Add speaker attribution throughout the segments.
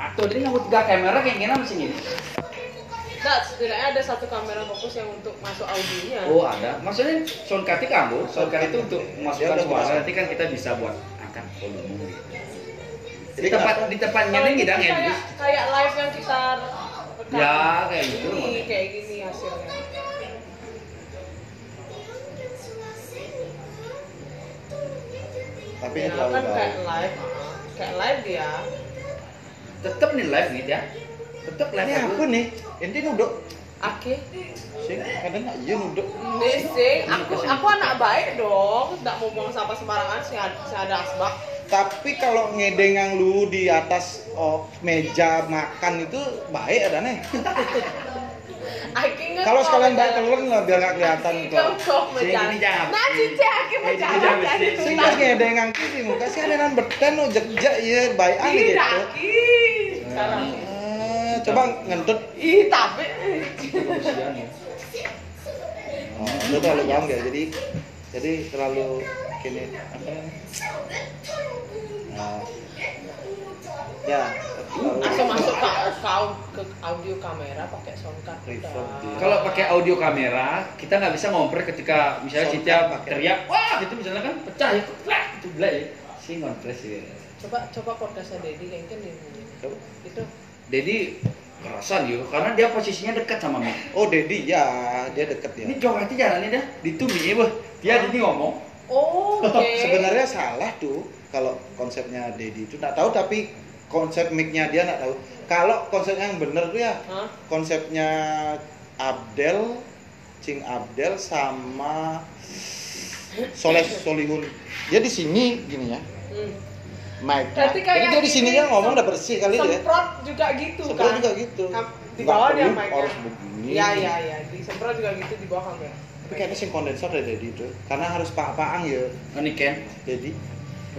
Speaker 1: Patut ini nganggo tiga kamera kayak gini mesin ini.
Speaker 2: Nah, setidaknya ada satu kamera fokus yang untuk masuk audionya.
Speaker 1: Oh ada. Maksudnya sound card kamu, sound card itu untuk memasukkan
Speaker 3: Dia udah
Speaker 1: suara. Nanti kan kita bisa buat angkat volume gitu.
Speaker 3: Jadi
Speaker 1: Di tempat di tempatnya ini ngidang ya.
Speaker 2: kayak, kayak live yang kita rekam.
Speaker 1: Ya, kayak gitu.
Speaker 2: Ini kayak gini hasilnya.
Speaker 3: Tapi
Speaker 2: Ya,
Speaker 3: ini terlalu
Speaker 2: kan kayak live, kayak live dia.
Speaker 1: Tetap nih live nih ya. Tetap live.
Speaker 3: Ini
Speaker 1: aku.
Speaker 3: apa nih? Ini nuduk.
Speaker 2: Oke.
Speaker 3: Sing kadang nggak iya nuduk.
Speaker 2: Nih sih, aku aku anak baik dong, tidak mau buang sampah sembarangan sih ada, sih ada asbak.
Speaker 3: Tapi kalau ngedengang lu di atas oh, meja makan itu baik ada nih.
Speaker 2: Nggak
Speaker 3: Kalau sekalian baik telur lah biar nggak kelihatan kok.
Speaker 2: nggak
Speaker 1: Sing,
Speaker 2: berjalan.
Speaker 1: ini jangan.
Speaker 2: Nah, cici
Speaker 1: jangan,
Speaker 2: dari
Speaker 1: sing,
Speaker 2: hutan.
Speaker 3: pas ngedengang kiri muka sih anenan beten lo jejak iya baik aneh
Speaker 2: Tidak,
Speaker 3: gitu. Eh, coba ngentut.
Speaker 2: Ih, tapi
Speaker 1: ya.
Speaker 3: Oh, itu terlalu bang ya. Jadi jadi terlalu gini apa? Nah, ya.
Speaker 2: Asal masuk ke, ke, ke audio kamera pakai sound card.
Speaker 1: Kalau pakai audio kamera, kita nggak bisa ngompres ketika misalnya
Speaker 3: pakai.
Speaker 1: teriak, wah gitu misalnya kan pecah ya, plak, itu belak ya. Si ngompres ya.
Speaker 2: Coba coba podcastnya Dedi kan
Speaker 3: Coba.
Speaker 2: itu
Speaker 1: Jadi kerasan yuk, karena dia posisinya dekat sama mic.
Speaker 3: Oh, Dedi ya, dia deket ya.
Speaker 1: Ini jauh hati jalannya dah, ditumi ya, Dia jadi ngomong.
Speaker 2: Oh, oke.
Speaker 3: Sebenarnya salah tuh kalau konsepnya Dedi itu nggak tahu tapi konsep mic-nya dia nggak tahu. Kalau konsepnya yang bener tuh ya
Speaker 2: Hah?
Speaker 3: konsepnya Abdel, Cing Abdel sama Soleh Solihun. Dia di sini gini ya,
Speaker 2: Hmm.
Speaker 3: mic.
Speaker 2: Berarti
Speaker 3: Jadi
Speaker 2: kayak
Speaker 3: dia di sini
Speaker 2: ini
Speaker 3: kan ngomong udah bersih kali dia.
Speaker 2: Semprot juga gitu
Speaker 3: Semprot
Speaker 2: kan.
Speaker 3: juga gitu.
Speaker 2: Di bawah dia mic
Speaker 3: harus begini.
Speaker 2: Iya, iya, iya. Di semprot juga gitu di bawah kamera.
Speaker 3: Tapi kayaknya sing kondensor deh Dedi itu. Karena harus pak-paang ya
Speaker 1: Ini Ken.
Speaker 3: Dedi.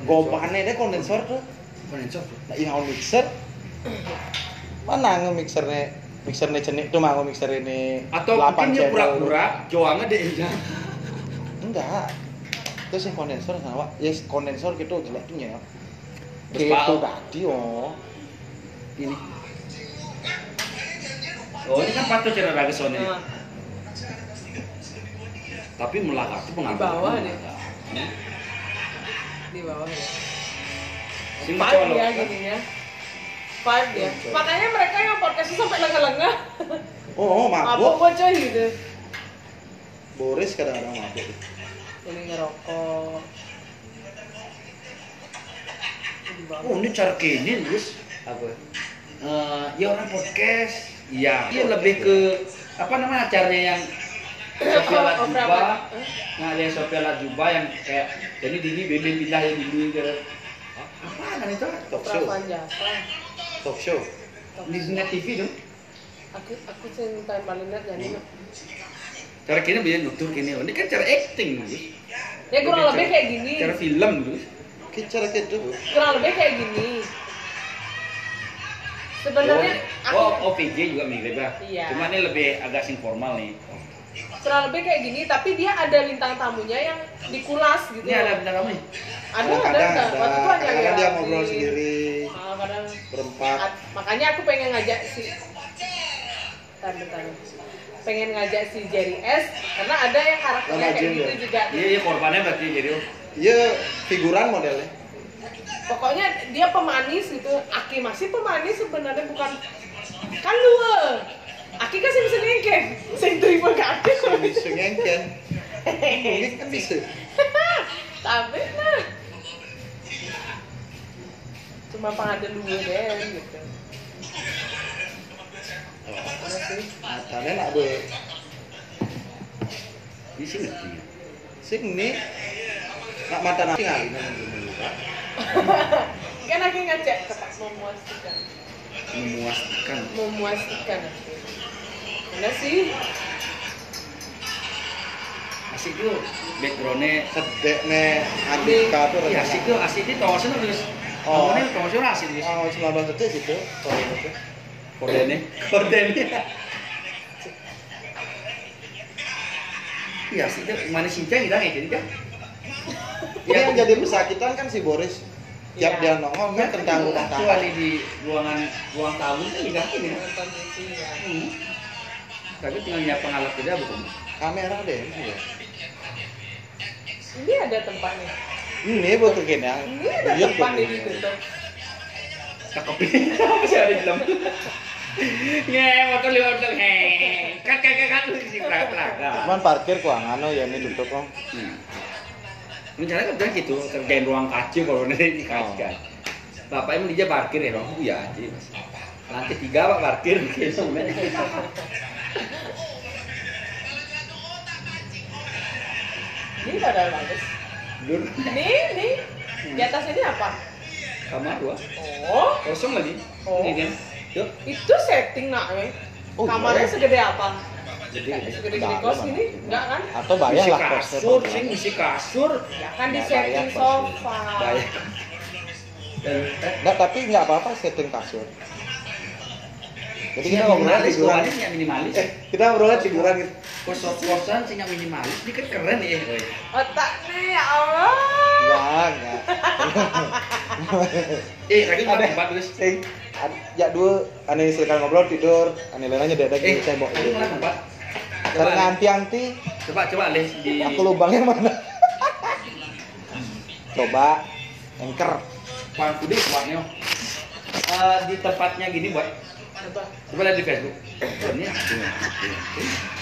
Speaker 3: Gobane deh kondensor tuh. Nah, yang mau mixer mana nge mixernya mixernya cenik tuh mau mixer ini
Speaker 1: Atau
Speaker 3: 8
Speaker 1: mungkin pura-pura joangnya deh ya.
Speaker 3: enggak terus yang kondensor sama yes kondensor gitu jelek tuh ya
Speaker 1: Terus
Speaker 3: gitu tadi oh
Speaker 1: Ini. Oh ini kan patut cara lagi soalnya.
Speaker 2: Nah,
Speaker 1: Tapi melakat itu pengaruh.
Speaker 2: Di bawah deh. di bawah ya.
Speaker 1: Colok.
Speaker 2: dia gininya. Five dia. Makanya mereka yang podcastnya sampai lengah-lengah.
Speaker 3: oh, oh
Speaker 2: Mabuk
Speaker 3: mabuk
Speaker 2: coy gitu.
Speaker 3: Boris kadang-kadang mabuk
Speaker 2: Jadi ngerokok.
Speaker 1: Oh ini cara kini Gus. Apa? Eh, ya orang podcast. Iya. Dia lebih ke apa namanya acaranya yang Sofia Lajuba. Nah ada yang Sofia Lajuba yang kayak jadi dini bebek pindah yang dini ke apa kan itu?
Speaker 3: talk show
Speaker 2: Prapan Jasa.
Speaker 3: talk show
Speaker 1: Di net TV dong.
Speaker 2: Aku aku paling lihat jadi
Speaker 1: Cara kini biar nutur kini. Ini kan cara acting Gus.
Speaker 2: Ya kurang lebih kayak gini.
Speaker 1: Cara film Gus.
Speaker 3: kicara gitu
Speaker 2: Kurang lebih kayak gini. Sebenarnya aku
Speaker 1: oh, oh PJ juga mirip lah.
Speaker 2: Iya.
Speaker 1: Cuma ini lebih agak sing formal nih.
Speaker 2: Kurang lebih kayak gini, tapi dia ada bintang tamunya yang dikulas gitu.
Speaker 1: Ini ada bintang kamu nih.
Speaker 2: Ada, ada,
Speaker 3: kadang
Speaker 2: ada.
Speaker 3: ada
Speaker 2: Waktu itu hanya
Speaker 3: kadang dia
Speaker 2: Yati.
Speaker 3: ngobrol sendiri
Speaker 2: Ah, kadang
Speaker 3: berempat
Speaker 2: At- makanya aku pengen ngajak si Bentar, bentar. pengen ngajak si Jerry S karena ada yang karakternya kayak gitu
Speaker 3: ya?
Speaker 2: juga
Speaker 1: Iya, iya korbannya berarti jadi oh.
Speaker 3: iya figuran modelnya
Speaker 2: pokoknya dia pemanis gitu Aki masih pemanis sebenarnya bukan kan lu. Aki kan sih bisa ngengkeng saya terima ke Aki
Speaker 3: bisa ngengken mungkin kan bisa.
Speaker 2: Tapi nah. Cuma pengada dua deh gitu.
Speaker 3: Matanya nak be
Speaker 1: Ini sih ngerti.
Speaker 3: sing nih nak mata nasi ngali nanti
Speaker 2: kan Aki ngajak tempat memuaskan.
Speaker 1: Memuaskan.
Speaker 2: memuaskan Aki mana sih
Speaker 1: Asik tuh backgroundnya.
Speaker 3: sedek nih Andika tuh
Speaker 1: Iya asik tuh, asik itu tawasan terus.
Speaker 3: Oh.
Speaker 1: Oh, ini tawasan asik terus.
Speaker 3: oh 19 detik gitu kalau gitu
Speaker 1: Kordennya, kordennya. Iya asik tuh, mana Sinca kita kayak gini kan?
Speaker 3: Ini yang jadi pesakitan kan si Boris tiap
Speaker 2: Iya.
Speaker 3: dia nongol kan tentang rumah tangga
Speaker 1: di ruangan ruang tamu kan juga ini
Speaker 2: ya.
Speaker 1: hmm. Tapi tinggal nyiap pengalat tidak betul
Speaker 3: kamera deh iya.
Speaker 2: Ini ada tempatnya.
Speaker 3: ini betul kan ya
Speaker 2: Ini ada
Speaker 3: YouTube
Speaker 2: tempat di
Speaker 3: ini.
Speaker 2: ditutup.
Speaker 1: cakep masih ada di dalam ya motor lewat tuh heh kan kan kan kan si pelak pelak
Speaker 3: cuman parkir kok anu ya ini tutup kok
Speaker 1: Hmm. Rencana kan bilang gitu, kerjain ruang kaca kalau nanti dikasih kan. Bapak emang dia parkir ya, Bang? Iya, aja. Lantai tiga pak parkir.
Speaker 2: Ini pada bagus.
Speaker 1: Dur,
Speaker 2: Nih, nih. Di atas ini apa?
Speaker 1: kamar dua,
Speaker 2: Oh,
Speaker 1: kosong lagi.
Speaker 2: Oh.
Speaker 1: Ini kan, yuk.
Speaker 2: itu setting nak, eh.
Speaker 3: Oh,
Speaker 2: Kamarnya
Speaker 3: iya.
Speaker 2: segede apa?
Speaker 1: Jadi
Speaker 2: Segede-gede
Speaker 3: Dalam
Speaker 2: kos
Speaker 3: mana?
Speaker 2: ini? Enggak kan?
Speaker 3: atau bayar lah kosnya
Speaker 1: kasur, sing isi kasur,
Speaker 2: Ya kan di setting
Speaker 3: kos.
Speaker 2: sofa.
Speaker 1: bayar. Dan eh,
Speaker 3: Nggak, tapi nggak apa-apa setting kasur jadi kita
Speaker 1: sing
Speaker 3: ngobrol
Speaker 1: minimalis,
Speaker 3: tiduran
Speaker 1: sing minimalis.
Speaker 3: eh kita ngobrol tiduran gitu
Speaker 1: Kos kosan sing yang minimalis, ini kan keren ya.
Speaker 2: Otaknya ya Allah.
Speaker 3: Enggak, enggak.
Speaker 1: Eh, lagi
Speaker 3: Ada. Sing ad- ya dua ane silakan ngobrol tidur, ane lainnya ada
Speaker 1: Eh,
Speaker 3: di tembok
Speaker 1: lagi tempat?
Speaker 3: Karena anti-anti,
Speaker 1: Coba coba les di
Speaker 3: aku lubangnya mana? Coba anchor.
Speaker 1: Pan udah kuatnya. Eh, di tempatnya gini buat
Speaker 2: Apa?
Speaker 1: coba lihat di Facebook. Ini aku.